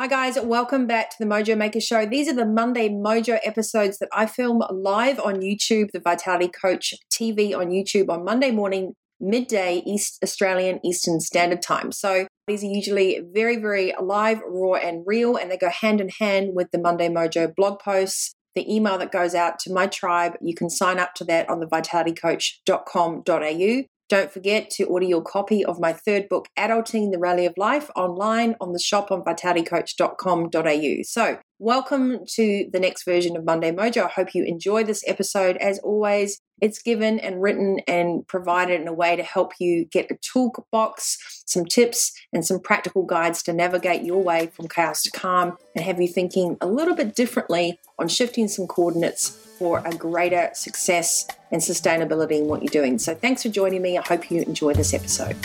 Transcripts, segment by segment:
Hi, guys. Welcome back to the Mojo Maker Show. These are the Monday Mojo episodes that I film live on YouTube, the Vitality Coach TV on YouTube on Monday morning, midday, East Australian Eastern Standard Time. So these are usually very, very live, raw, and real, and they go hand in hand with the Monday Mojo blog posts. The email that goes out to my tribe, you can sign up to that on the vitalitycoach.com.au. Don't forget to order your copy of my third book, Adulting the Rally of Life, online on the shop on vitalitycoach.com.au. So, welcome to the next version of Monday Mojo. I hope you enjoy this episode. As always, it's given and written and provided in a way to help you get a toolbox, some tips, and some practical guides to navigate your way from chaos to calm and have you thinking a little bit differently on shifting some coordinates for a greater success and sustainability in what you're doing. So, thanks for joining me. I hope you enjoy this episode.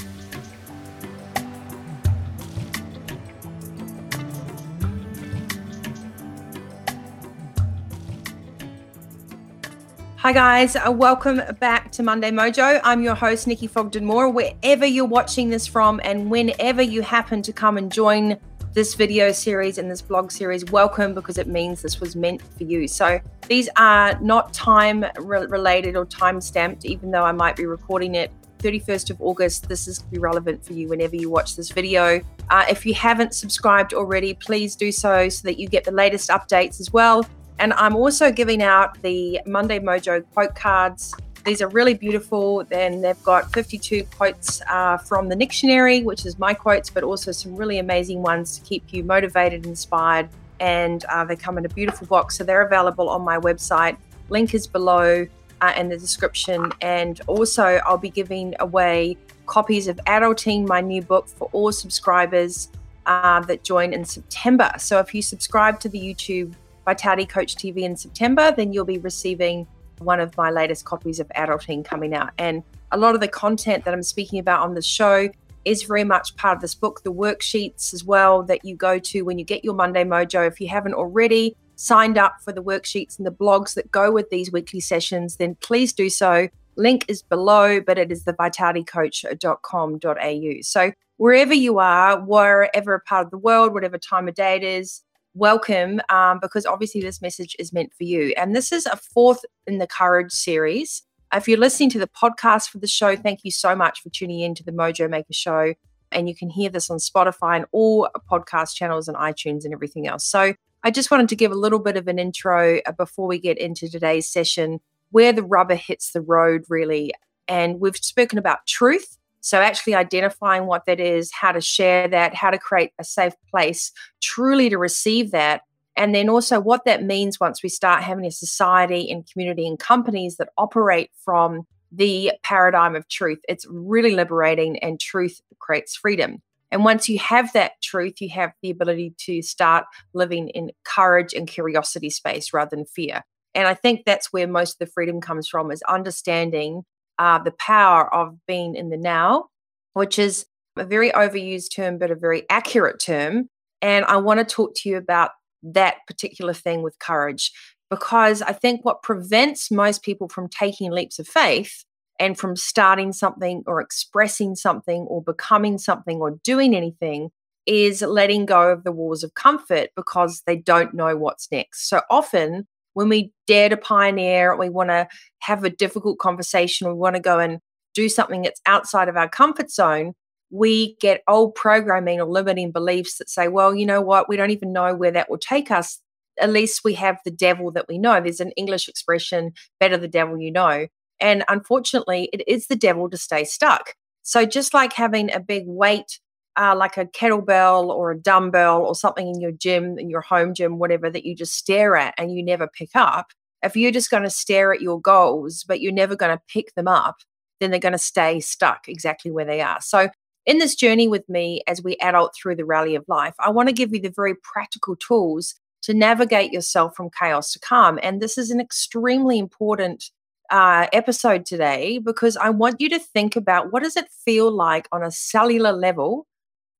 Hi, guys. Uh, welcome back to Monday Mojo. I'm your host, Nikki Fogden Moore. Wherever you're watching this from, and whenever you happen to come and join this video series and this blog series, welcome because it means this was meant for you. So these are not time re- related or time stamped, even though I might be recording it 31st of August. This is be relevant for you whenever you watch this video. Uh, if you haven't subscribed already, please do so so that you get the latest updates as well. And I'm also giving out the Monday Mojo quote cards these are really beautiful. Then they've got 52 quotes uh, from the dictionary, which is my quotes, but also some really amazing ones to keep you motivated, inspired. And uh, they come in a beautiful box. So they're available on my website. Link is below uh, in the description. And also, I'll be giving away copies of Adulting, my new book, for all subscribers uh, that join in September. So if you subscribe to the YouTube Vitality Coach TV in September, then you'll be receiving one of my latest copies of Adulting coming out. And a lot of the content that I'm speaking about on the show is very much part of this book, the worksheets as well that you go to when you get your Monday Mojo. If you haven't already signed up for the worksheets and the blogs that go with these weekly sessions, then please do so. Link is below, but it is the vitalitycoach.com.au. So wherever you are, wherever a part of the world, whatever time of day it is, welcome um, because obviously this message is meant for you. And this is a fourth in the Courage series. If you're listening to the podcast for the show, thank you so much for tuning in to the Mojo Maker Show. And you can hear this on Spotify and all podcast channels and iTunes and everything else. So I just wanted to give a little bit of an intro uh, before we get into today's session, where the rubber hits the road, really. And we've spoken about truth so, actually identifying what that is, how to share that, how to create a safe place truly to receive that. And then also what that means once we start having a society and community and companies that operate from the paradigm of truth. It's really liberating, and truth creates freedom. And once you have that truth, you have the ability to start living in courage and curiosity space rather than fear. And I think that's where most of the freedom comes from is understanding uh, the power of being in the now, which is a very overused term, but a very accurate term. And I want to talk to you about that particular thing with courage because I think what prevents most people from taking leaps of faith and from starting something or expressing something or becoming something or doing anything is letting go of the walls of comfort because they don't know what's next. So often when we dare to pioneer, we want to have a difficult conversation, we want to go and do something that's outside of our comfort zone, we get old programming or limiting beliefs that say, well, you know what, we don't even know where that will take us. At least we have the devil that we know. There's an English expression, better the devil you know. And unfortunately, it is the devil to stay stuck. So just like having a big weight uh, like a kettlebell or a dumbbell or something in your gym, in your home gym, whatever, that you just stare at and you never pick up, if you're just going to stare at your goals, but you're never going to pick them up, then they're going to stay stuck exactly where they are. So, in this journey with me as we adult through the rally of life, I want to give you the very practical tools to navigate yourself from chaos to calm. And this is an extremely important uh, episode today because I want you to think about what does it feel like on a cellular level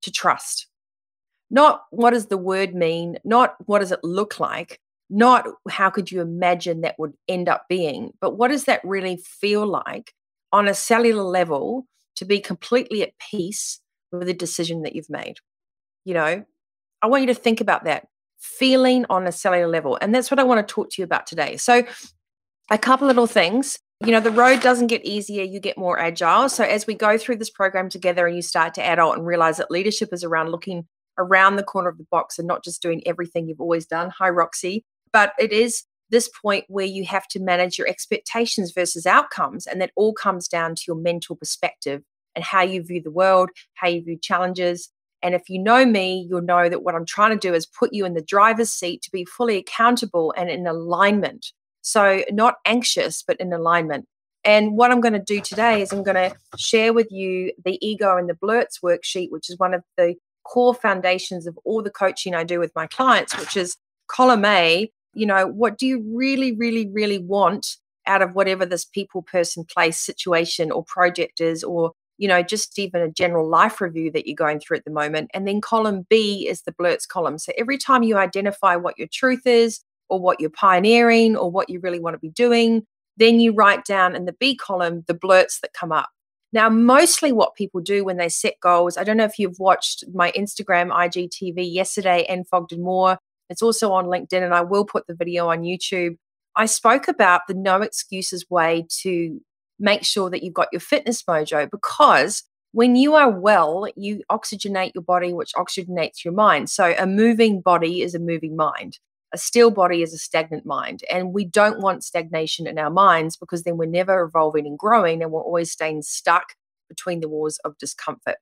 to trust. Not what does the word mean, not what does it look like, not how could you imagine that would end up being, but what does that really feel like on a cellular level to be completely at peace with the decision that you've made? You know, I want you to think about that feeling on a cellular level. And that's what I want to talk to you about today. So, a couple little things. You know, the road doesn't get easier, you get more agile. So, as we go through this program together and you start to adult and realize that leadership is around looking around the corner of the box and not just doing everything you've always done. Hi, Roxy. But it is this point where you have to manage your expectations versus outcomes. And that all comes down to your mental perspective and how you view the world, how you view challenges. And if you know me, you'll know that what I'm trying to do is put you in the driver's seat to be fully accountable and in alignment. So, not anxious, but in alignment. And what I'm going to do today is I'm going to share with you the ego and the blurts worksheet, which is one of the core foundations of all the coaching I do with my clients, which is column A, you know, what do you really, really, really want out of whatever this people, person, place, situation, or project is, or you know, just even a general life review that you're going through at the moment. And then column B is the blurts column. So every time you identify what your truth is, or what you're pioneering, or what you really want to be doing, then you write down in the B column the blurts that come up. Now, mostly what people do when they set goals, I don't know if you've watched my Instagram IGTV yesterday N Fogden Moore. It's also on LinkedIn, and I will put the video on YouTube. I spoke about the no excuses way to make sure that you've got your fitness mojo because when you are well, you oxygenate your body, which oxygenates your mind. So a moving body is a moving mind. A still body is a stagnant mind. And we don't want stagnation in our minds because then we're never evolving and growing and we're always staying stuck between the walls of discomfort.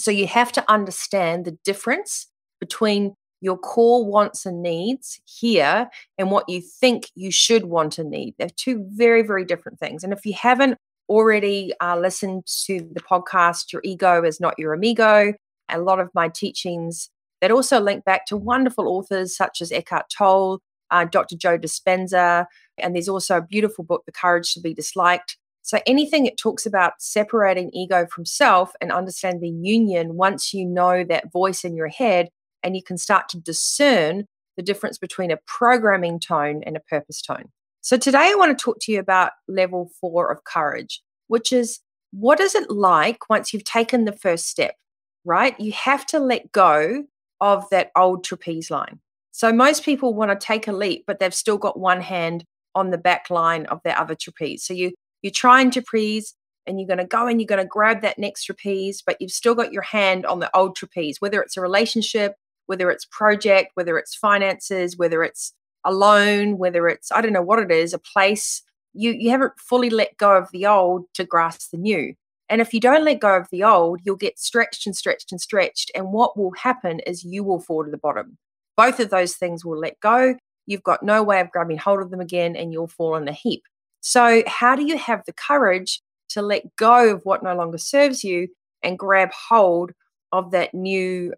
So you have to understand the difference between your core wants and needs here and what you think you should want and need. They're two very, very different things. And if you haven't already uh, listened to the podcast, Your Ego is Not Your Amigo, a lot of my teachings that also link back to wonderful authors such as Eckhart Tolle, uh, Dr. Joe Dispenza, and there's also a beautiful book, The Courage to Be Disliked. So anything that talks about separating ego from self and understand the union once you know that voice in your head and you can start to discern the difference between a programming tone and a purpose tone. So, today I want to talk to you about level four of courage, which is what is it like once you've taken the first step, right? You have to let go of that old trapeze line. So, most people want to take a leap, but they've still got one hand on the back line of their other trapeze. So, you, you try and trapeze, and you're going to go and you're going to grab that next trapeze, but you've still got your hand on the old trapeze, whether it's a relationship, whether it's project, whether it's finances, whether it's a loan, whether it's, I don't know what it is, a place, you, you haven't fully let go of the old to grasp the new. And if you don't let go of the old, you'll get stretched and stretched and stretched. And what will happen is you will fall to the bottom. Both of those things will let go. You've got no way of grabbing hold of them again, and you'll fall in a heap. So, how do you have the courage to let go of what no longer serves you and grab hold of that new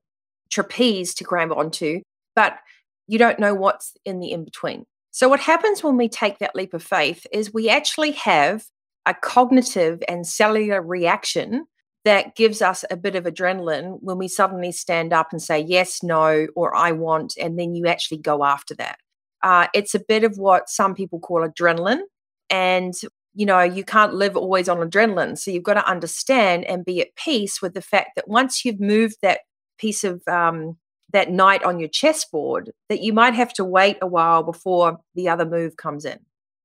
trapeze to grab onto, but you don't know what's in the in between. So, what happens when we take that leap of faith is we actually have a cognitive and cellular reaction that gives us a bit of adrenaline when we suddenly stand up and say yes, no, or I want, and then you actually go after that. Uh, it's a bit of what some people call adrenaline. And, you know, you can't live always on adrenaline. So you've got to understand and be at peace with the fact that once you've moved that piece of um, that knight on your chessboard that you might have to wait a while before the other move comes in.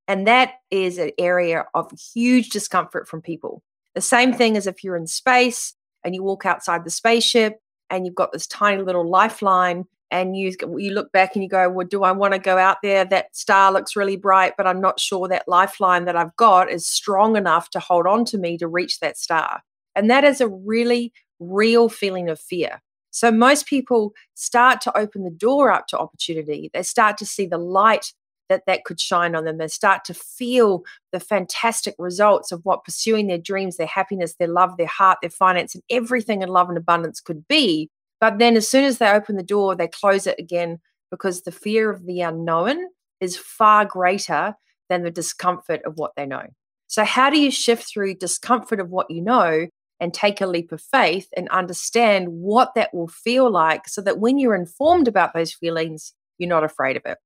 And that is an area of huge discomfort from people. The same thing as if you're in space and you walk outside the spaceship and you've got this tiny little lifeline and you you look back and you go, well, do I want to go out there? That star looks really bright, but I'm not sure that lifeline that I've got is strong enough to hold on to me to reach that star. And that is a really real feeling of fear. So most people start to open the door up to opportunity. They start to see the light that that could shine on them. They start to feel the fantastic results of what pursuing their dreams, their happiness, their love, their heart, their finance, and everything in love and abundance could be. But then as soon as they open the door, they close it again because the fear of the unknown is far greater than the discomfort of what they know. So, how do you shift through discomfort of what you know and take a leap of faith and understand what that will feel like so that when you're informed about those feelings, you're not afraid of it.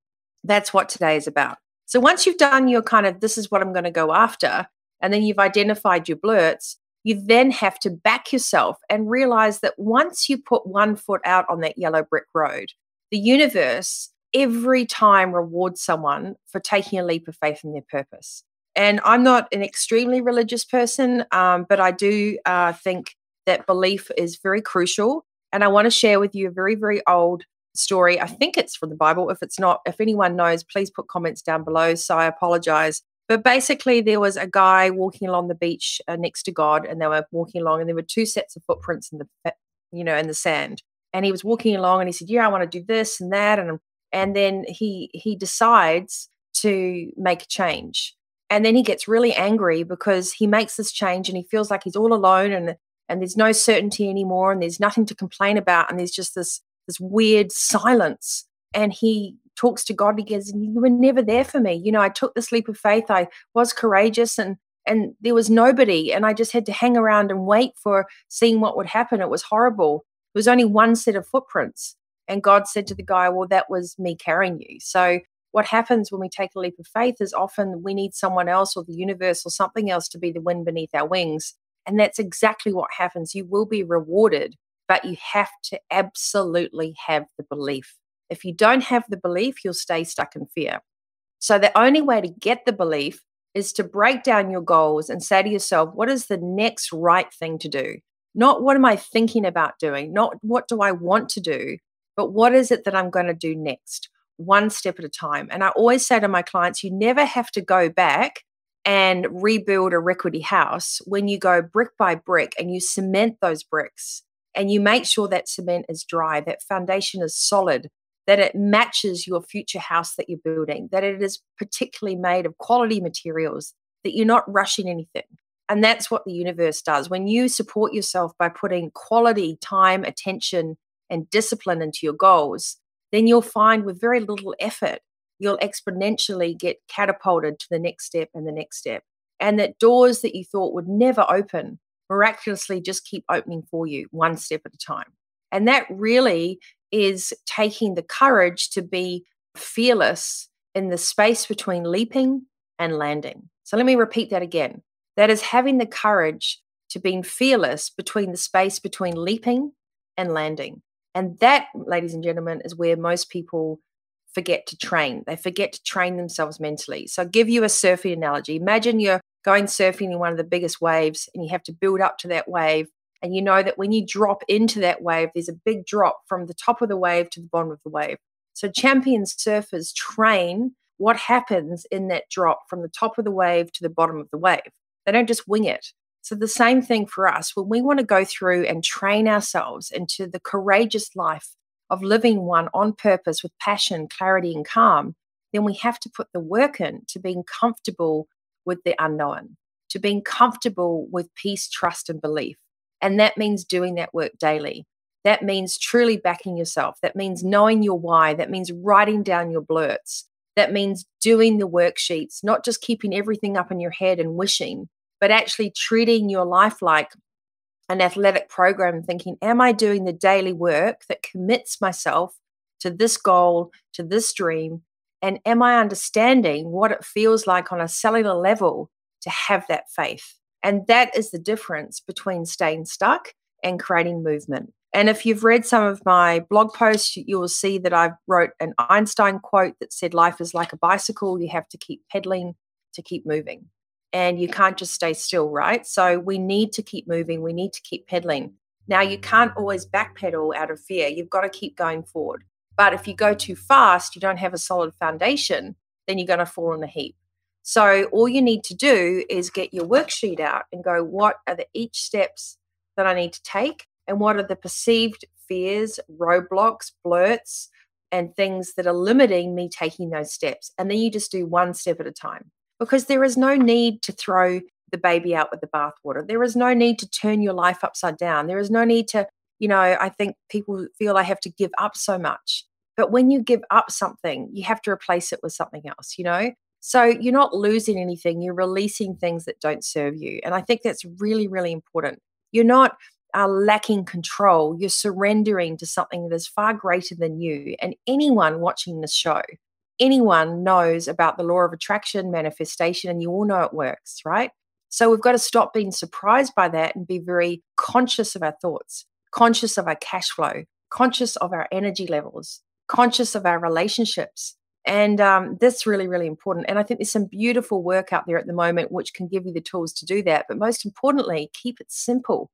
That's what today is about. So once you've done your kind of, this is what I'm going to go after, and then you've identified your blurts, you then have to back yourself and realize that once you put one foot out on that yellow brick road, the universe every time rewards someone for taking a leap of faith in their purpose. And I'm not an extremely religious person, um, but I do uh, think that belief is very crucial. And I want to share with you a very, very old story. I think it's from the Bible. If it's not, if anyone knows, please put comments down below. So I apologize. But basically, there was a guy walking along the beach uh, next to God, and they were walking along, and there were two sets of footprints in the, you know, in the sand. And he was walking along, and he said, "Yeah, I want to do this and that," and and then he he decides to make a change, and then he gets really angry because he makes this change, and he feels like he's all alone, and and there's no certainty anymore, and there's nothing to complain about, and there's just this this weird silence, and he talks to God, he goes, You were never there for me. You know, I took this leap of faith. I was courageous and and there was nobody. And I just had to hang around and wait for seeing what would happen. It was horrible. It was only one set of footprints. And God said to the guy, Well, that was me carrying you. So what happens when we take a leap of faith is often we need someone else or the universe or something else to be the wind beneath our wings. And that's exactly what happens. You will be rewarded, but you have to absolutely have the belief if you don't have the belief, you'll stay stuck in fear. So the only way to get the belief is to break down your goals and say to yourself, what is the next right thing to do? Not what am I thinking about doing, not what do I want to do, but what is it that I'm going to do next, one step at a time. And I always say to my clients, you never have to go back and rebuild a rickety house when you go brick by brick and you cement those bricks and you make sure that cement is dry, that foundation is solid, that it matches your future house that you're building, that it is particularly made of quality materials, that you're not rushing anything. And that's what the universe does. When you support yourself by putting quality time, attention, and discipline into your goals, then you'll find with very little effort, you'll exponentially get catapulted to the next step and the next step. And that doors that you thought would never open miraculously just keep opening for you one step at a time. And that really is taking the courage to be fearless in the space between leaping and landing. So let me repeat that again. That is having the courage to being fearless between the space between leaping and landing. And that, ladies and gentlemen, is where most people forget to train. They forget to train themselves mentally. So I'll give you a surfing analogy. Imagine you're going surfing in one of the biggest waves and you have to build up to that wave and you know that when you drop into that wave, there's a big drop from the top of the wave to the bottom of the wave. So, champion surfers train what happens in that drop from the top of the wave to the bottom of the wave. They don't just wing it. So, the same thing for us when we want to go through and train ourselves into the courageous life of living one on purpose with passion, clarity, and calm, then we have to put the work in to being comfortable with the unknown, to being comfortable with peace, trust, and belief. And that means doing that work daily. That means truly backing yourself. That means knowing your why. That means writing down your blurts. That means doing the worksheets, not just keeping everything up in your head and wishing, but actually treating your life like an athletic program, thinking, Am I doing the daily work that commits myself to this goal, to this dream? And am I understanding what it feels like on a cellular level to have that faith? And that is the difference between staying stuck and creating movement. And if you've read some of my blog posts, you will see that I wrote an Einstein quote that said, Life is like a bicycle. You have to keep pedaling to keep moving. And you can't just stay still, right? So we need to keep moving. We need to keep pedaling. Now, you can't always backpedal out of fear. You've got to keep going forward. But if you go too fast, you don't have a solid foundation, then you're going to fall in a heap. So all you need to do is get your worksheet out and go, what are the each steps that I need to take? And what are the perceived fears, roadblocks, blurts, and things that are limiting me taking those steps? And then you just do one step at a time because there is no need to throw the baby out with the bathwater. There is no need to turn your life upside down. There is no need to, you know, I think people feel I have to give up so much. But when you give up something, you have to replace it with something else, you know? So you're not losing anything, you're releasing things that don't serve you. And I think that's really, really important. You're not uh, lacking control, you're surrendering to something that is far greater than you. And anyone watching this show, anyone knows about the law of attraction, manifestation, and you all know it works, right? So we've got to stop being surprised by that and be very conscious of our thoughts, conscious of our cash flow, conscious of our energy levels, conscious of our relationships. And um, that's really, really important. And I think there's some beautiful work out there at the moment which can give you the tools to do that. But most importantly, keep it simple.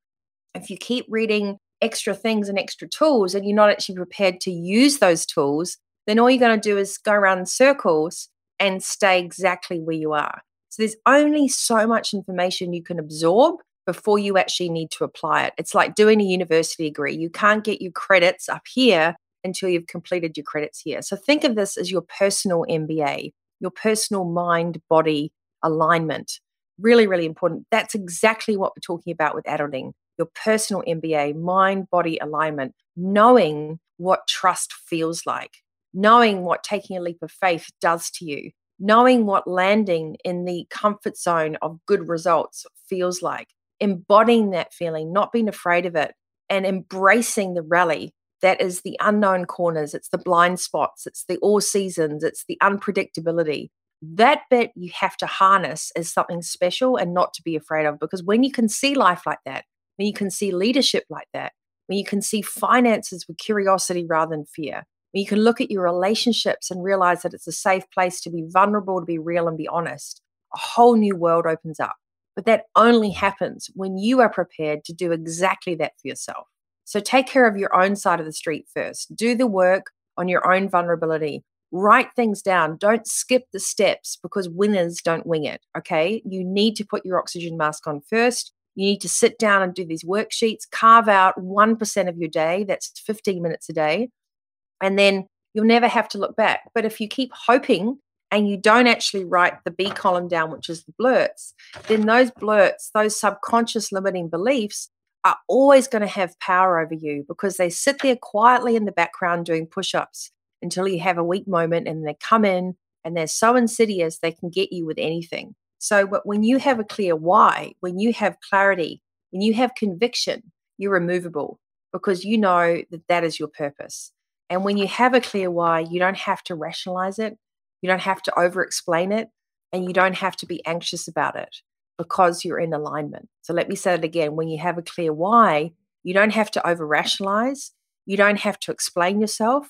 If you keep reading extra things and extra tools and you're not actually prepared to use those tools, then all you're going to do is go around in circles and stay exactly where you are. So there's only so much information you can absorb before you actually need to apply it. It's like doing a university degree. You can't get your credits up here until you've completed your credits here. So think of this as your personal MBA, your personal mind body alignment. Really, really important. That's exactly what we're talking about with adulting your personal MBA, mind body alignment, knowing what trust feels like, knowing what taking a leap of faith does to you, knowing what landing in the comfort zone of good results feels like, embodying that feeling, not being afraid of it, and embracing the rally that is the unknown corners, it's the blind spots, it's the all seasons, it's the unpredictability. That bit you have to harness as something special and not to be afraid of. Because when you can see life like that, when you can see leadership like that, when you can see finances with curiosity rather than fear, when you can look at your relationships and realize that it's a safe place to be vulnerable, to be real, and be honest, a whole new world opens up. But that only happens when you are prepared to do exactly that for yourself. So take care of your own side of the street first. Do the work on your own vulnerability. Write things down. Don't skip the steps because winners don't wing it. Okay. You need to put your oxygen mask on first. You need to sit down and do these worksheets, carve out 1% of your day. That's 15 minutes a day and then you'll never have to look back. But if you keep hoping and you don't actually write the B column down, which is the blurts, then those blurts, those subconscious limiting beliefs, are always going to have power over you because they sit there quietly in the background doing push ups until you have a weak moment and they come in and they're so insidious they can get you with anything. So, but when you have a clear why, when you have clarity, when you have conviction, you're removable because you know that that is your purpose. And when you have a clear why, you don't have to rationalize it, you don't have to over explain it, and you don't have to be anxious about it because you're in alignment. So let me say it again when you have a clear why, you don't have to over rationalize, you don't have to explain yourself,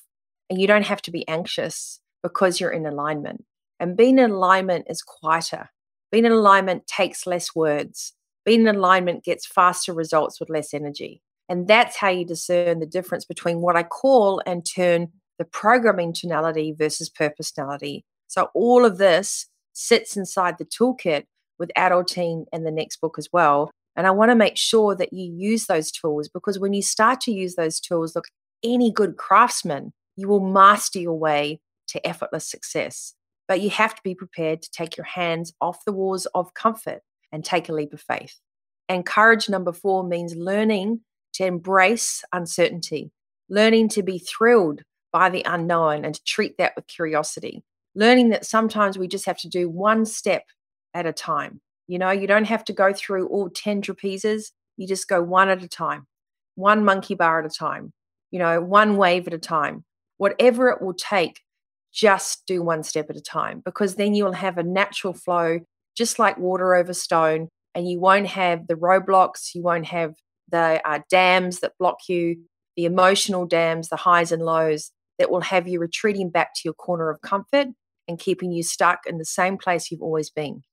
and you don't have to be anxious because you're in alignment. And being in alignment is quieter. Being in alignment takes less words. Being in alignment gets faster results with less energy. And that's how you discern the difference between what I call and turn the programming tonality versus purposonality. So all of this sits inside the toolkit with adulting and the next book as well. And I want to make sure that you use those tools because when you start to use those tools, look, any good craftsman, you will master your way to effortless success. But you have to be prepared to take your hands off the walls of comfort and take a leap of faith. And courage number four means learning to embrace uncertainty, learning to be thrilled by the unknown and to treat that with curiosity, learning that sometimes we just have to do one step at a time. You know, you don't have to go through all 10 trapezes, you just go one at a time, one monkey bar at a time, you know, one wave at a time. Whatever it will take, just do one step at a time because then you'll have a natural flow, just like water over stone, and you won't have the roadblocks, you won't have the uh, dams that block you, the emotional dams, the highs and lows that will have you retreating back to your corner of comfort and keeping you stuck in the same place you've always been.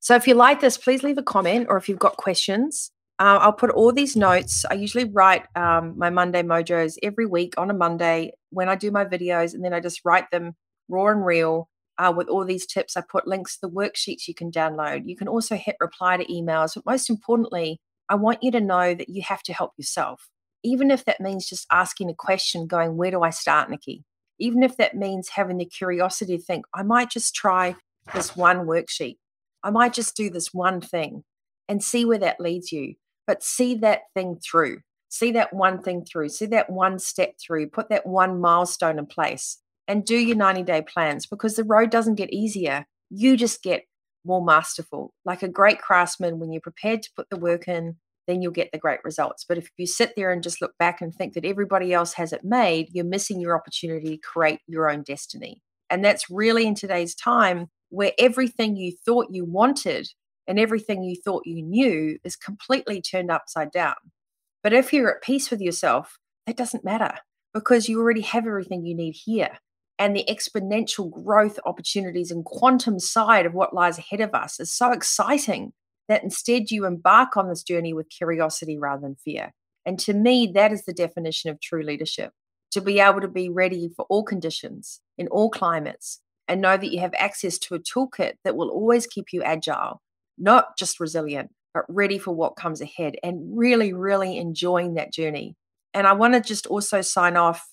So, if you like this, please leave a comment, or if you've got questions, uh, I'll put all these notes. I usually write um, my Monday mojos every week on a Monday when I do my videos, and then I just write them raw and real uh, with all these tips. I put links to the worksheets you can download. You can also hit reply to emails, but most importantly, I want you to know that you have to help yourself. Even if that means just asking a question, going, Where do I start, Nikki? Even if that means having the curiosity to think, I might just try this one worksheet. I might just do this one thing and see where that leads you. But see that thing through. See that one thing through. See that one step through. Put that one milestone in place and do your 90 day plans because the road doesn't get easier. You just get more masterful. Like a great craftsman, when you're prepared to put the work in, then you'll get the great results. But if you sit there and just look back and think that everybody else has it made, you're missing your opportunity to create your own destiny. And that's really in today's time where everything you thought you wanted and everything you thought you knew is completely turned upside down. But if you're at peace with yourself, that doesn't matter because you already have everything you need here. And the exponential growth opportunities and quantum side of what lies ahead of us is so exciting that instead you embark on this journey with curiosity rather than fear. And to me, that is the definition of true leadership to be able to be ready for all conditions in all climates and know that you have access to a toolkit that will always keep you agile, not just resilient, but ready for what comes ahead and really, really enjoying that journey. And I want to just also sign off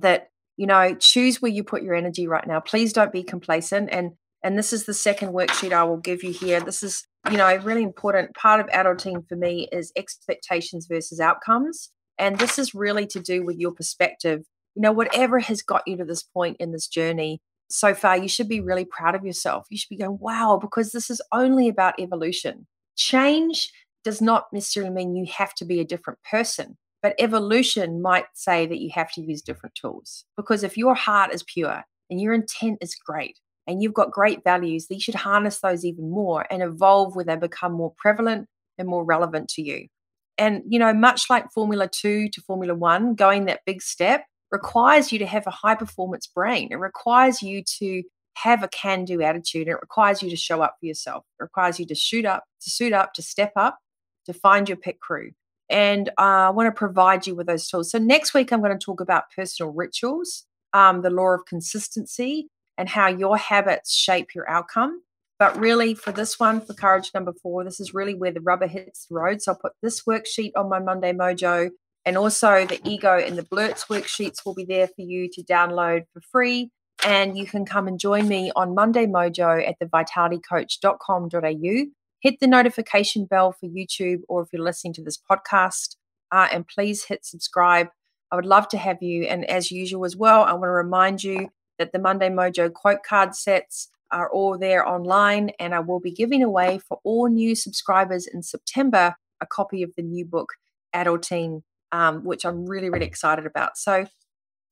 that, you know, choose where you put your energy right now. Please don't be complacent. And and this is the second worksheet I will give you here. This is, you know, a really important part of adulting for me is expectations versus outcomes. And this is really to do with your perspective. You know, whatever has got you to this point in this journey so far, you should be really proud of yourself. You should be going, wow, because this is only about evolution. Change does not necessarily mean you have to be a different person, but evolution might say that you have to use different tools. Because if your heart is pure and your intent is great and you've got great values, you should harness those even more and evolve where they become more prevalent and more relevant to you. And, you know, much like Formula Two to Formula One, going that big step requires you to have a high performance brain. It requires you to have a can do attitude. It requires you to show up for yourself. It requires you to shoot up, to suit up, to step up, to find your pit crew. And uh, I want to provide you with those tools. So, next week, I'm going to talk about personal rituals, um, the law of consistency, and how your habits shape your outcome. But really, for this one, for courage number four, this is really where the rubber hits the road. So I'll put this worksheet on my Monday Mojo. And also the ego and the blurts worksheets will be there for you to download for free. And you can come and join me on Monday Mojo at thevitalitycoach.com.au. Hit the notification bell for YouTube or if you're listening to this podcast. Uh, and please hit subscribe. I would love to have you. And as usual, as well, I want to remind you that the Monday Mojo quote card sets are all there online, and I will be giving away for all new subscribers in September a copy of the new book, Adulting, um, which I'm really, really excited about. So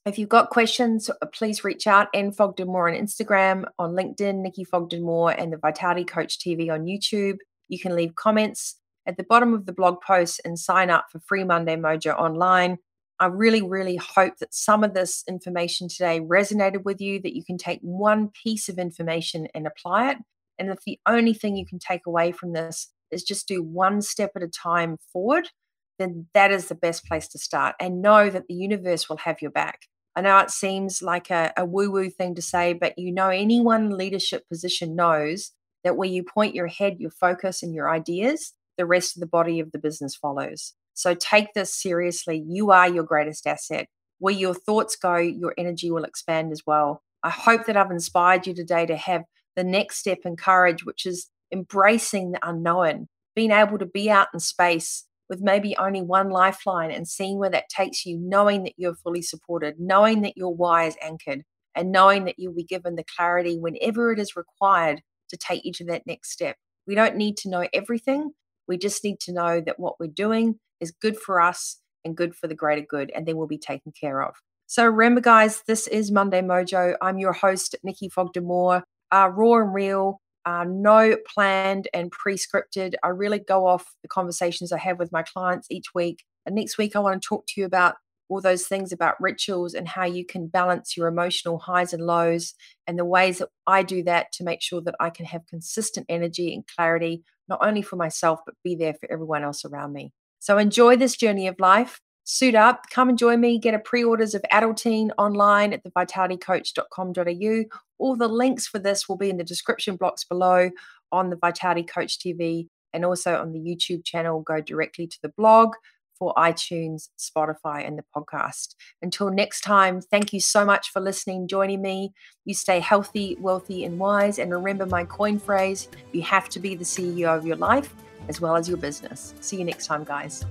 if you've got questions, please reach out. N Fogden Moore on Instagram, on LinkedIn, Nikki Fogden Moore, and the Vitality Coach TV on YouTube. You can leave comments at the bottom of the blog post and sign up for free Monday Mojo online. I really, really hope that some of this information today resonated with you, that you can take one piece of information and apply it. And if the only thing you can take away from this is just do one step at a time forward, then that is the best place to start. And know that the universe will have your back. I know it seems like a, a woo woo thing to say, but you know, anyone leadership position knows that where you point your head, your focus, and your ideas, the rest of the body of the business follows. So take this seriously. You are your greatest asset. Where your thoughts go, your energy will expand as well. I hope that I've inspired you today to have the next step in courage, which is embracing the unknown, being able to be out in space with maybe only one lifeline and seeing where that takes you, knowing that you're fully supported, knowing that your why is anchored, and knowing that you'll be given the clarity whenever it is required to take you to that next step. We don't need to know everything. We just need to know that what we're doing is good for us and good for the greater good, and then we'll be taken care of. So remember, guys, this is Monday Mojo. I'm your host, Nikki Fogden Moore. Uh, raw and real, uh, no planned and pre-scripted. I really go off the conversations I have with my clients each week. And next week, I want to talk to you about all those things about rituals and how you can balance your emotional highs and lows and the ways that I do that to make sure that I can have consistent energy and clarity, not only for myself, but be there for everyone else around me. So enjoy this journey of life. Suit up, come and join me. Get a pre orders of Adulting online at thevitalitycoach.com.au. All the links for this will be in the description blocks below on the Vitality Coach TV and also on the YouTube channel. Go directly to the blog for iTunes, Spotify, and the podcast. Until next time, thank you so much for listening, joining me. You stay healthy, wealthy, and wise. And remember my coin phrase you have to be the CEO of your life as well as your business. See you next time, guys.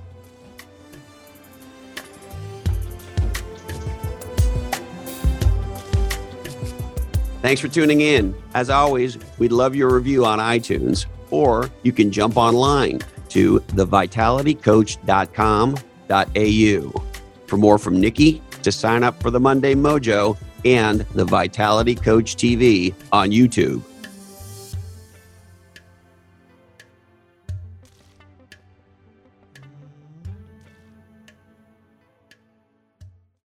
Thanks for tuning in. As always, we'd love your review on iTunes, or you can jump online to thevitalitycoach.com.au for more from Nikki to sign up for the Monday Mojo and the Vitality Coach TV on YouTube.